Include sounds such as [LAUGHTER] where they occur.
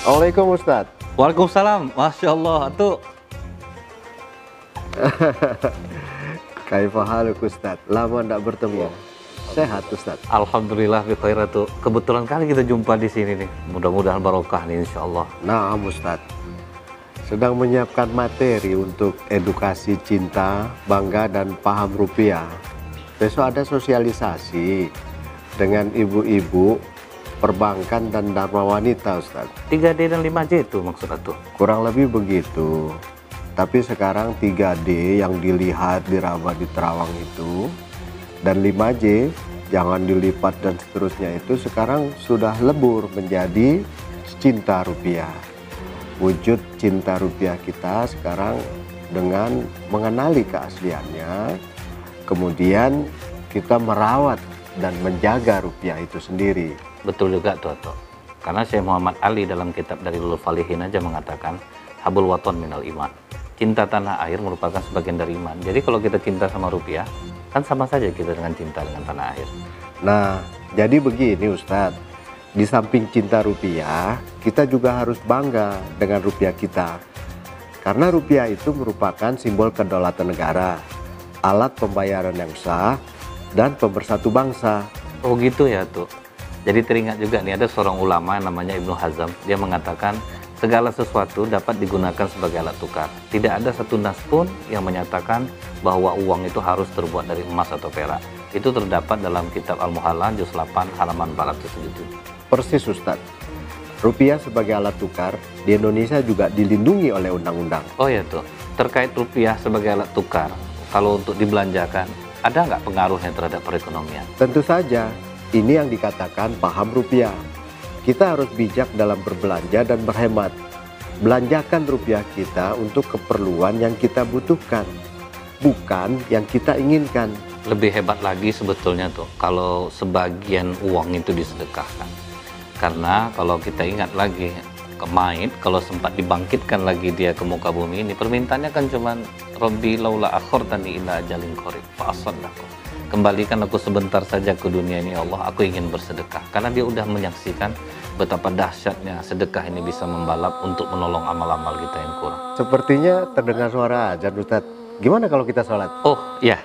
Assalamualaikum Ustaz. Waalaikumsalam. Masya Allah. Tuh. [LAUGHS] Kaifahaluk Ustaz? Lama tidak bertemu. Sehat Ustaz. Alhamdulillah bi tuh. Kebetulan kali kita jumpa di sini nih. Mudah-mudahan barokah nih insya Allah. Nah Ustaz. Sedang menyiapkan materi untuk edukasi cinta, bangga, dan paham rupiah. Besok ada sosialisasi dengan ibu-ibu perbankan dan dharma wanita Ustaz. 3D dan 5J itu maksudnya tuh. Kurang lebih begitu. Tapi sekarang 3D yang dilihat diraba di terawang itu dan 5J jangan dilipat dan seterusnya itu sekarang sudah lebur menjadi cinta rupiah. Wujud cinta rupiah kita sekarang dengan mengenali keasliannya, kemudian kita merawat dan menjaga rupiah itu sendiri. Betul juga tuh. Karena Syekh Muhammad Ali dalam kitab dari Lulul Falihin aja mengatakan habul waton minal iman. Cinta tanah air merupakan sebagian dari iman. Jadi kalau kita cinta sama rupiah, kan sama saja kita dengan cinta dengan tanah air. Nah, jadi begini Ustadz. Di samping cinta rupiah, kita juga harus bangga dengan rupiah kita. Karena rupiah itu merupakan simbol kedaulatan negara, alat pembayaran yang sah, dan pemersatu bangsa. Oh gitu ya tuh. Jadi teringat juga nih ada seorang ulama namanya Ibnu Hazm. Dia mengatakan segala sesuatu dapat digunakan sebagai alat tukar. Tidak ada satu nas pun yang menyatakan bahwa uang itu harus terbuat dari emas atau perak. Itu terdapat dalam kitab Al-Muhalla juz 8 halaman 477. Persis Ustadz. Rupiah sebagai alat tukar di Indonesia juga dilindungi oleh undang-undang. Oh ya tuh, terkait rupiah sebagai alat tukar, kalau untuk dibelanjakan, ada nggak pengaruhnya terhadap perekonomian? Tentu saja, ini yang dikatakan paham rupiah. Kita harus bijak dalam berbelanja dan berhemat. Belanjakan rupiah kita untuk keperluan yang kita butuhkan, bukan yang kita inginkan. Lebih hebat lagi sebetulnya tuh, kalau sebagian uang itu disedekahkan karena kalau kita ingat lagi kemait kalau sempat dibangkitkan lagi dia ke muka bumi ini permintaannya kan cuman Robbi laula akhortani ila ajalin qarib fa'asaddaqu kembalikan aku sebentar saja ke dunia ini ya Allah aku ingin bersedekah. Karena dia udah menyaksikan betapa dahsyatnya sedekah ini bisa membalap untuk menolong amal-amal kita yang kurang. Sepertinya terdengar suara ajan Ustaz gimana kalau kita sholat? Oh ya